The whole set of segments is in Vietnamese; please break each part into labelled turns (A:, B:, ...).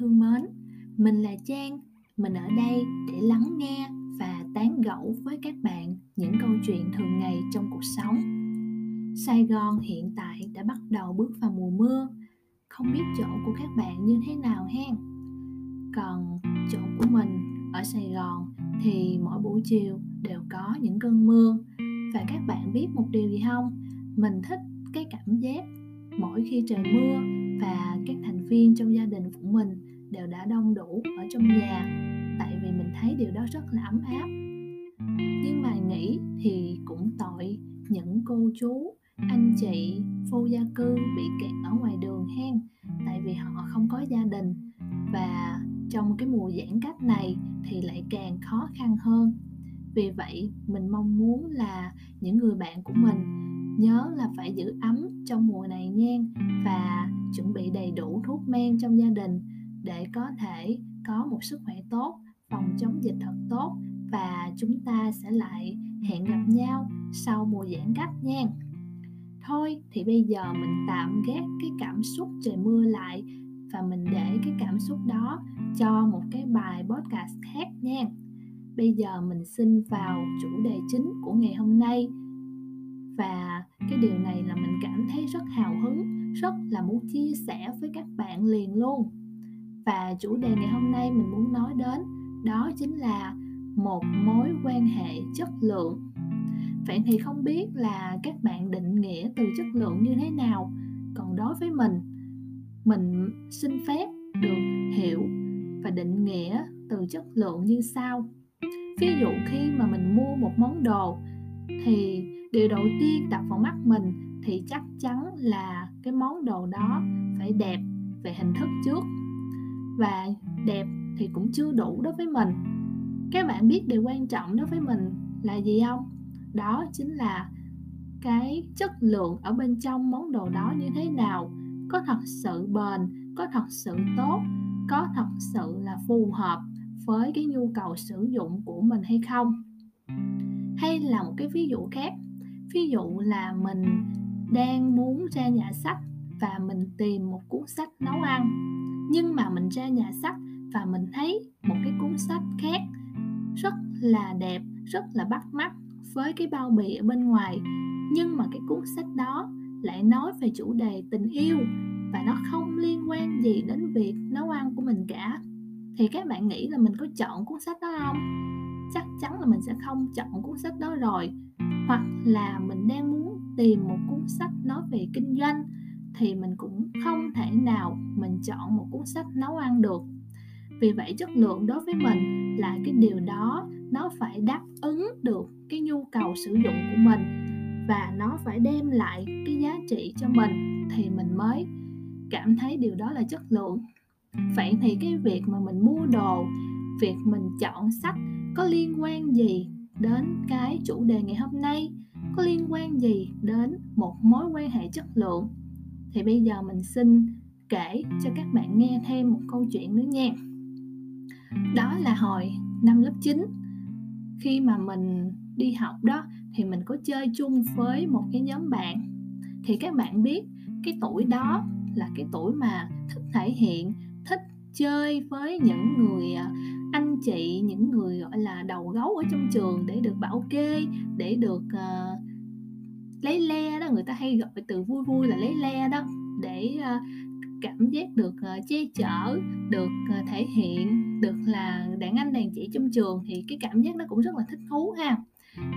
A: thương mến, mình là Trang, mình ở đây để lắng nghe và tán gẫu với các bạn những câu chuyện thường ngày trong cuộc sống. Sài Gòn hiện tại đã bắt đầu bước vào mùa mưa, không biết chỗ của các bạn như thế nào hen? Còn chỗ của mình ở Sài Gòn thì mỗi buổi chiều đều có những cơn mưa và các bạn biết một điều gì không? Mình thích cái cảm giác mỗi khi trời mưa và các thành viên trong gia đình của mình đều đã đông đủ ở trong nhà, tại vì mình thấy điều đó rất là ấm áp. Nhưng mà nghĩ thì cũng tội những cô chú, anh chị vô gia cư bị kẹt ở ngoài đường hen, tại vì họ không có gia đình. Và trong cái mùa giãn cách này thì lại càng khó khăn hơn. Vì vậy, mình mong muốn là những người bạn của mình nhớ là phải giữ ấm trong mùa này nha, và chuẩn bị đầy đủ thuốc men trong gia đình để có thể có một sức khỏe tốt phòng chống dịch thật tốt và chúng ta sẽ lại hẹn gặp nhau sau mùa giãn cách nha. Thôi thì bây giờ mình tạm gác cái cảm xúc trời mưa lại và mình để cái cảm xúc đó cho một cái bài podcast khác nha. Bây giờ mình xin vào chủ đề chính của ngày hôm nay. Và cái điều này là mình cảm thấy rất hào hứng rất là muốn chia sẻ với các bạn liền luôn và chủ đề ngày hôm nay mình muốn nói đến đó chính là một mối quan hệ chất lượng. Vậy thì không biết là các bạn định nghĩa từ chất lượng như thế nào? Còn đối với mình mình xin phép được hiểu và định nghĩa từ chất lượng như sau. Ví dụ khi mà mình mua một món đồ, thì điều đầu tiên đập vào mắt mình thì chắc chắn là cái món đồ đó phải đẹp về hình thức trước và đẹp thì cũng chưa đủ đối với mình. Các bạn biết điều quan trọng đối với mình là gì không? Đó chính là cái chất lượng ở bên trong món đồ đó như thế nào. Có thật sự bền, có thật sự tốt, có thật sự là phù hợp với cái nhu cầu sử dụng của mình hay không. Hay là một cái ví dụ khác, ví dụ là mình đang muốn ra nhà sách và mình tìm một cuốn sách nấu ăn nhưng mà mình ra nhà sách và mình thấy một cái cuốn sách khác rất là đẹp, rất là bắt mắt với cái bao bì ở bên ngoài. Nhưng mà cái cuốn sách đó lại nói về chủ đề tình yêu và nó không liên quan gì đến việc nấu ăn của mình cả. Thì các bạn nghĩ là mình có chọn cuốn sách đó không? Chắc chắn là mình sẽ không chọn cuốn sách đó rồi. Hoặc là mình đang muốn tìm một cuốn sách nói về kinh doanh thì mình cũng không thể nào mình chọn một cuốn sách nấu ăn được. Vì vậy chất lượng đối với mình là cái điều đó, nó phải đáp ứng được cái nhu cầu sử dụng của mình và nó phải đem lại cái giá trị cho mình thì mình mới cảm thấy điều đó là chất lượng. Vậy thì cái việc mà mình mua đồ, việc mình chọn sách có liên quan gì đến cái chủ đề ngày hôm nay? Có liên quan gì đến một mối quan hệ chất lượng? Thì bây giờ mình xin kể cho các bạn nghe thêm một câu chuyện nữa nha. Đó là hồi năm lớp 9 khi mà mình đi học đó thì mình có chơi chung với một cái nhóm bạn. Thì các bạn biết cái tuổi đó là cái tuổi mà thích thể hiện thích chơi với những người à, anh chị những người gọi là đầu gấu ở trong trường để được bảo kê để được uh, lấy le đó người ta hay gọi từ vui vui là lấy le đó để uh, cảm giác được uh, che chở được uh, thể hiện được là đàn anh đàn chị trong trường thì cái cảm giác nó cũng rất là thích thú ha.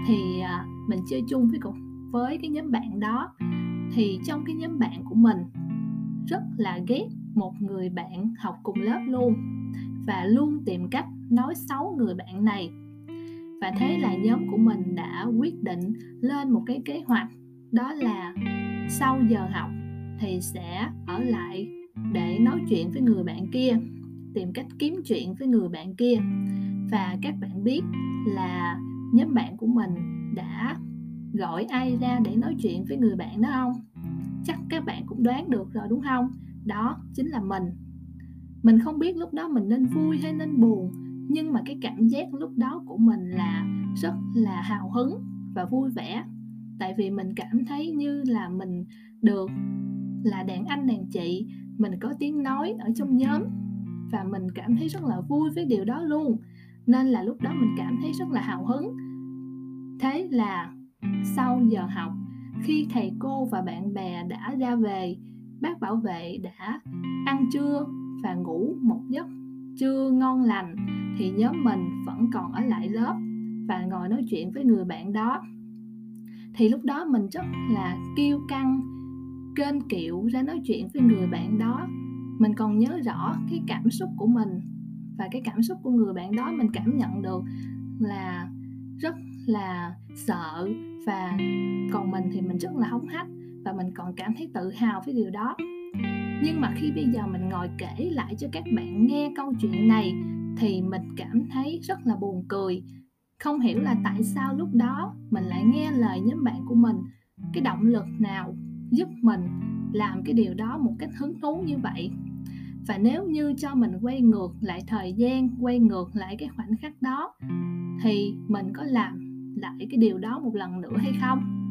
A: Thì uh, mình chơi chung với cùng với cái nhóm bạn đó thì trong cái nhóm bạn của mình rất là ghét một người bạn học cùng lớp luôn và luôn tìm cách nói xấu người bạn này và thế là nhóm của mình đã quyết định lên một cái kế hoạch, đó là sau giờ học thì sẽ ở lại để nói chuyện với người bạn kia, tìm cách kiếm chuyện với người bạn kia. Và các bạn biết là nhóm bạn của mình đã gọi ai ra để nói chuyện với người bạn đó không? Chắc các bạn cũng đoán được rồi đúng không? Đó chính là mình. Mình không biết lúc đó mình nên vui hay nên buồn nhưng mà cái cảm giác lúc đó của mình là rất là hào hứng và vui vẻ. Tại vì mình cảm thấy như là mình được, là đàn anh đàn chị, mình có tiếng nói ở trong nhóm và mình cảm thấy rất là vui với điều đó luôn. Nên là lúc đó mình cảm thấy rất là hào hứng. Thế là sau giờ học, khi thầy cô và bạn bè đã ra về, bác bảo vệ đã ăn trưa và ngủ một giấc chưa ngon lành thì nhóm mình vẫn còn ở lại lớp và ngồi nói chuyện với người bạn đó. Thì lúc đó mình rất là kiêu căng, kênh kiệu ra nói chuyện với người bạn đó. Mình còn nhớ rõ cái cảm xúc của mình và cái cảm xúc của người bạn đó mình cảm nhận được là rất là sợ và còn mình thì mình rất là hống hách và mình còn cảm thấy tự hào với điều đó nhưng mà khi bây giờ mình ngồi kể lại cho các bạn nghe câu chuyện này thì mình cảm thấy rất là buồn cười. Không hiểu là tại sao lúc đó mình lại nghe lời nhóm bạn của mình. Cái động lực nào giúp mình làm cái điều đó một cách hứng thú như vậy? Và nếu như cho mình quay ngược lại thời gian, quay ngược lại cái khoảnh khắc đó, thì mình có làm lại cái điều đó một lần nữa hay không?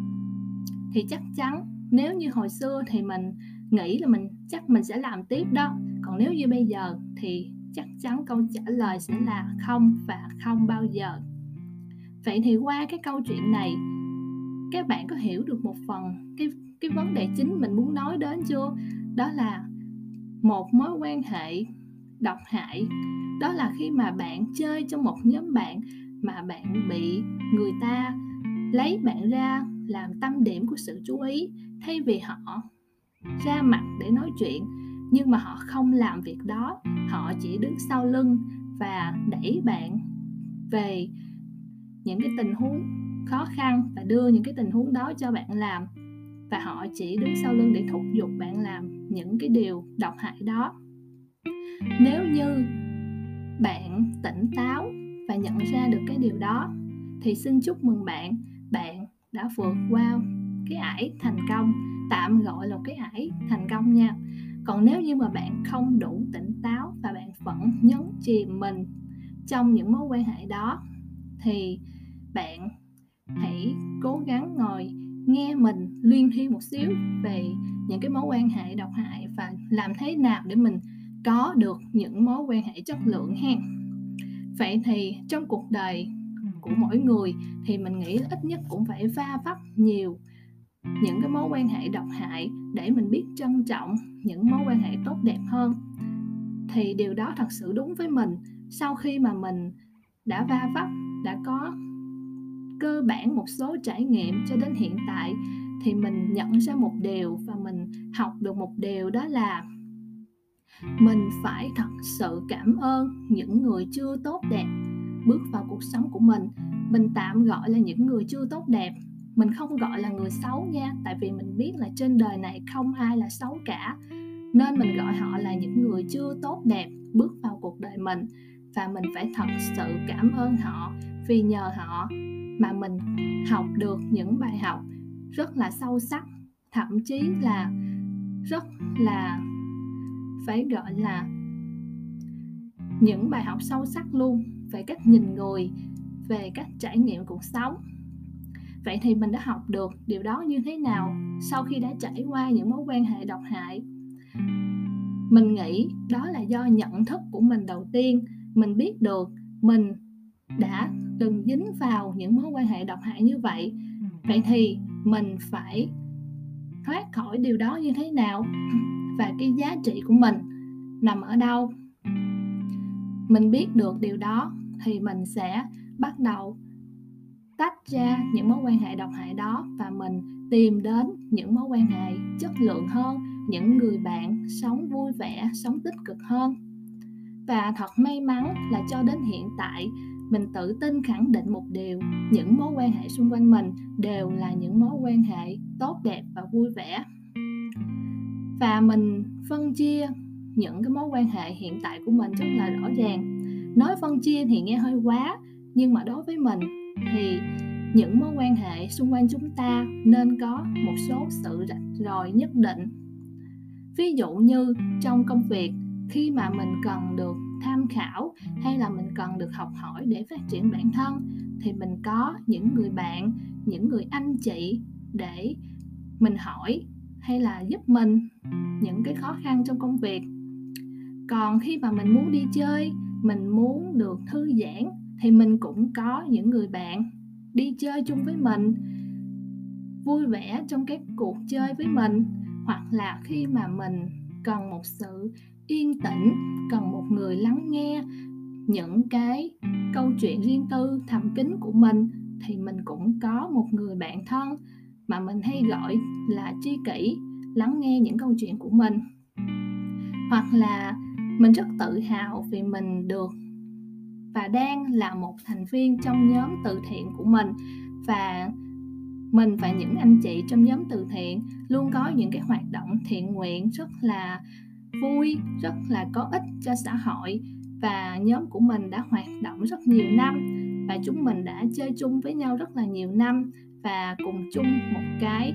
A: Thì chắc chắn nếu như hồi xưa thì mình nghĩ là mình, chắc mình sẽ làm tiếp đó. Còn nếu như bây giờ thì chắc chắn câu trả lời sẽ là không và không bao giờ. Vậy thì qua cái câu chuyện này, các bạn có hiểu được một phần cái cái vấn đề chính mình muốn nói đến chưa? Đó là một mối quan hệ độc hại. Đó là khi mà bạn chơi trong một nhóm bạn mà bạn bị người ta lấy bạn ra làm tâm điểm của sự chú ý thay vì họ ra mặt để nói chuyện, nhưng mà họ không làm việc đó. Họ chỉ đứng sau lưng và đẩy bạn về những cái tình huống khó khăn và đưa những cái tình huống đó cho bạn làm. Và họ chỉ đứng sau lưng để thúc giục bạn làm những cái điều độc hại đó. Nếu như bạn tỉnh táo và nhận ra được cái điều đó, thì xin chúc mừng bạn. Bạn đã vượt qua cái ải thành công tạm gọi là cái ải thành công nha. Còn nếu như mà bạn không đủ tỉnh táo và bạn vẫn nhấn chìm mình trong những mối quan hệ đó, thì bạn hãy cố gắng ngồi nghe mình liên thi một xíu về những cái mối quan hệ độc hại và làm thế nào để mình có được những mối quan hệ chất lượng hen vậy thì trong cuộc đời của mỗi người thì mình nghĩ ít nhất cũng phải va vấp nhiều những cái mối quan hệ độc hại để mình biết trân trọng những mối quan hệ tốt đẹp hơn. Thì điều đó thật sự đúng với mình. Sau khi mà mình đã va vấp, đã có cơ bản một số trải nghiệm cho đến hiện tại, thì mình nhận ra một điều và mình học được một điều đó là mình phải thật sự cảm ơn những người chưa tốt đẹp bước vào cuộc sống của mình. Mình tạm gọi là những người chưa tốt đẹp mình không gọi là người xấu nha tại vì mình biết là trên đời này không ai là xấu cả. Nên mình gọi họ là những người chưa tốt đẹp bước vào cuộc đời mình và mình phải thật sự cảm ơn họ vì nhờ họ mà mình học được những bài học rất là sâu sắc thậm chí là rất là phải gọi là những bài học sâu sắc luôn về cách nhìn người về cách trải nghiệm cuộc sống vậy thì mình đã học được điều đó như thế nào sau khi đã trải qua những mối quan hệ độc hại? Mình nghĩ đó là do nhận thức của mình đầu tiên. Mình biết được mình đã từng dính vào những mối quan hệ độc hại như vậy. Vậy thì mình phải thoát khỏi điều đó như thế nào? Và cái giá trị của mình nằm ở đâu? Mình biết được điều đó thì mình sẽ bắt đầu tách ra những mối quan hệ độc hại đó và mình tìm đến những mối quan hệ chất lượng hơn, những người bạn sống vui vẻ, sống tích cực hơn. Và thật may mắn là cho đến hiện tại, mình tự tin khẳng định một điều, những mối quan hệ xung quanh mình đều là những mối quan hệ tốt đẹp và vui vẻ. Và mình phân chia những cái mối quan hệ hiện tại của mình rất là rõ ràng. Nói phân chia thì nghe hơi quá, nhưng mà đối với mình thì những mối quan hệ xung quanh chúng ta nên có một số sự rạch ròi nhất định. Ví dụ như trong công việc, khi mà mình cần được tham khảo hay là mình cần được học hỏi để phát triển bản thân, thì mình có những người bạn, những người anh chị để mình hỏi hay là giúp mình những cái khó khăn trong công việc. Còn khi mà mình muốn đi chơi, mình muốn được thư giãn thì mình cũng có những người bạn đi chơi chung với mình, vui vẻ trong các cuộc chơi với mình. Hoặc là khi mà mình cần một sự yên tĩnh, cần một người lắng nghe những cái câu chuyện riêng tư, thầm kín của mình, thì mình cũng có một người bạn thân mà mình hay gọi là tri kỷ, lắng nghe những câu chuyện của mình. Hoặc là mình rất tự hào vì mình được và đang là một thành viên trong nhóm từ thiện của mình. Và mình và những anh chị trong nhóm từ thiện luôn có những cái hoạt động thiện nguyện rất là vui, rất là có ích cho xã hội. Và nhóm của mình đã hoạt động rất nhiều năm và chúng mình đã chơi chung với nhau rất là nhiều năm và cùng chung một cái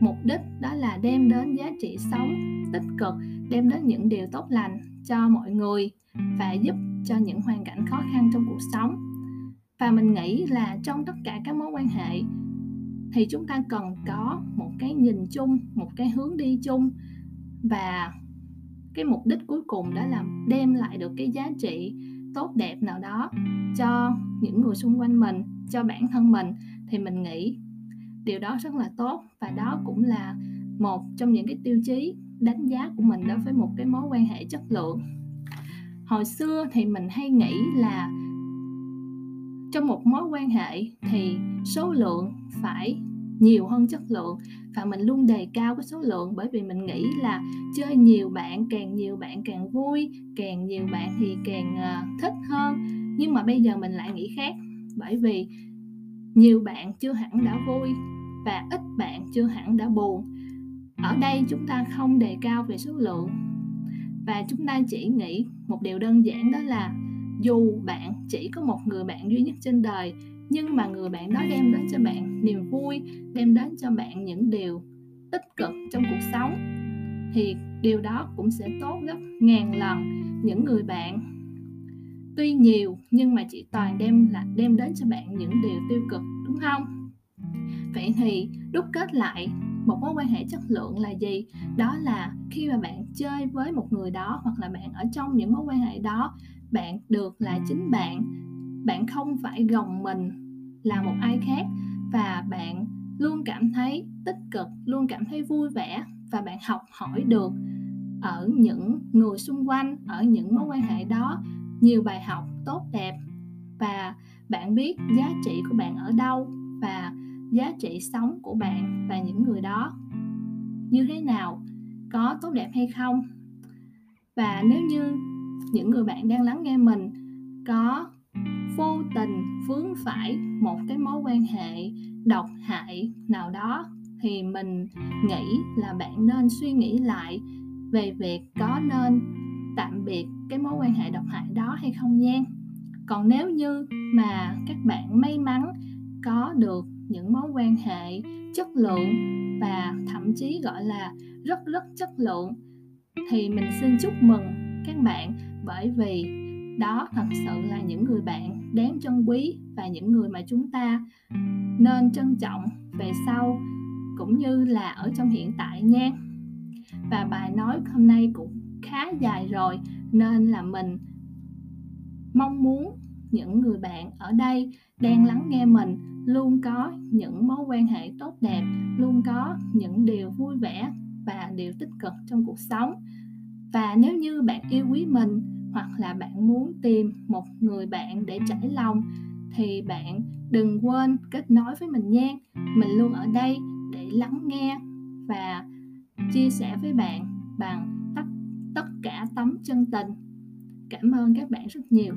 A: mục đích đó là đem đến giá trị sống tích cực, đem đến những điều tốt lành cho mọi người và giúp cho những hoàn cảnh khó khăn trong cuộc sống. Và mình nghĩ là trong tất cả các mối quan hệ thì chúng ta cần có một cái nhìn chung, một cái hướng đi chung. Và cái mục đích cuối cùng đó là đem lại được cái giá trị tốt đẹp nào đó cho những người xung quanh mình, cho bản thân mình. Thì mình nghĩ điều đó rất là tốt và đó cũng là một trong những cái tiêu chí đánh giá của mình đối với một cái mối quan hệ chất lượng hồi xưa thì mình hay nghĩ là trong một mối quan hệ thì số lượng phải nhiều hơn chất lượng và mình luôn đề cao cái số lượng bởi vì mình nghĩ là chơi nhiều bạn, càng nhiều bạn càng vui, càng nhiều bạn thì càng à, thích hơn. Nhưng mà bây giờ mình lại nghĩ khác, bởi vì nhiều bạn chưa hẳn đã vui và ít bạn chưa hẳn đã buồn. Ở đây chúng ta không đề cao về số lượng và chúng ta chỉ nghĩ một điều đơn giản đó là dù bạn chỉ có một người bạn duy nhất trên đời, nhưng mà người bạn đó đem đến cho bạn niềm vui, đem đến cho bạn những điều tích cực trong cuộc sống, thì điều đó cũng sẽ tốt gấp ngàn lần những người bạn. Tuy nhiều, nhưng mà chỉ toàn đem là, đem đến cho bạn những điều tiêu cực, đúng không? Vậy thì đúc kết lại một mối quan hệ chất lượng là gì? Đó là khi mà bạn chơi với một người đó hoặc là bạn ở trong những mối quan hệ đó, bạn được là chính bạn. Bạn không phải gồng mình là một ai khác và bạn luôn cảm thấy tích cực, luôn cảm thấy vui vẻ và bạn học hỏi được ở những người xung quanh, ở những mối quan hệ đó. Nhiều bài học tốt đẹp và bạn biết giá trị của bạn ở đâu và giá trị sống của bạn và những người đó. Như thế nào? Có tốt đẹp hay không? Và nếu như những người bạn đang lắng nghe mình có vô tình vướng phải một cái mối quan hệ độc hại nào đó, thì mình nghĩ là bạn nên suy nghĩ lại về việc có nên tạm biệt cái mối quan hệ độc hại đó hay không nha. Còn nếu như mà các bạn may mắn có được những mối quan hệ chất lượng và thậm chí gọi là rất rất chất lượng. Thì mình xin chúc mừng các bạn bởi vì đó thật sự là những người bạn đáng trân quý và những người mà chúng ta nên trân trọng về sau, cũng như là ở trong hiện tại nha. Và bài nói hôm nay cũng khá dài rồi, nên là mình mong muốn những người bạn ở đây đang lắng nghe mình luôn có những mối quan hệ tốt đẹp, luôn có những điều vui vẻ và điều tích cực trong cuộc sống. Và nếu như bạn yêu quý mình hoặc là bạn muốn tìm một người bạn để trải lòng, thì bạn đừng quên kết nối với mình nha. Mình luôn ở đây để lắng nghe và chia sẻ với bạn bằng tất tất cả tấm chân tình. Cảm ơn các bạn rất nhiều.